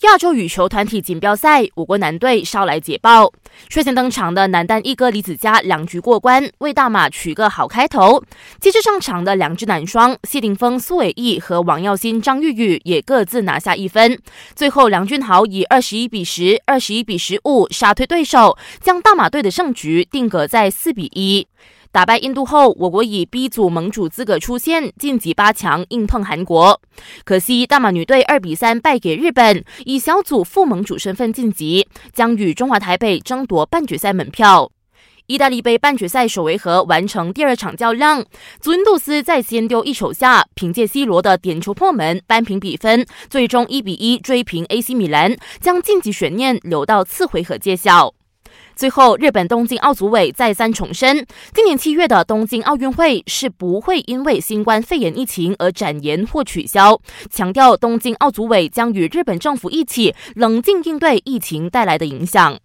亚洲羽球团体锦标赛，我国男队捎来捷报。率先登场的男单一哥李子嘉两局过关，为大马取个好开头。接着上场的两支男双谢霆锋、苏伟毅和王耀新、张玉宇也各自拿下一分。最后梁俊豪以二十一比十、二十一比十五杀退对手，将大马队的胜局定格在四比一。打败印度后，我国以 B 组盟主资格出线，晋级八强，硬碰韩国。可惜大马女队二比三败给日本，以小组副盟主身份晋级，将与中华台北争夺半决赛门票。意大利杯半决赛首回合完成第二场较量，祖云杜斯在先丢一球下，凭借 C 罗的点球破门扳平比分，最终一比一追平 AC 米兰，将晋级悬念留到次回合揭晓。最后，日本东京奥组委再三重申，今年七月的东京奥运会是不会因为新冠肺炎疫情而展延或取消，强调东京奥组委将与日本政府一起冷静应对疫情带来的影响。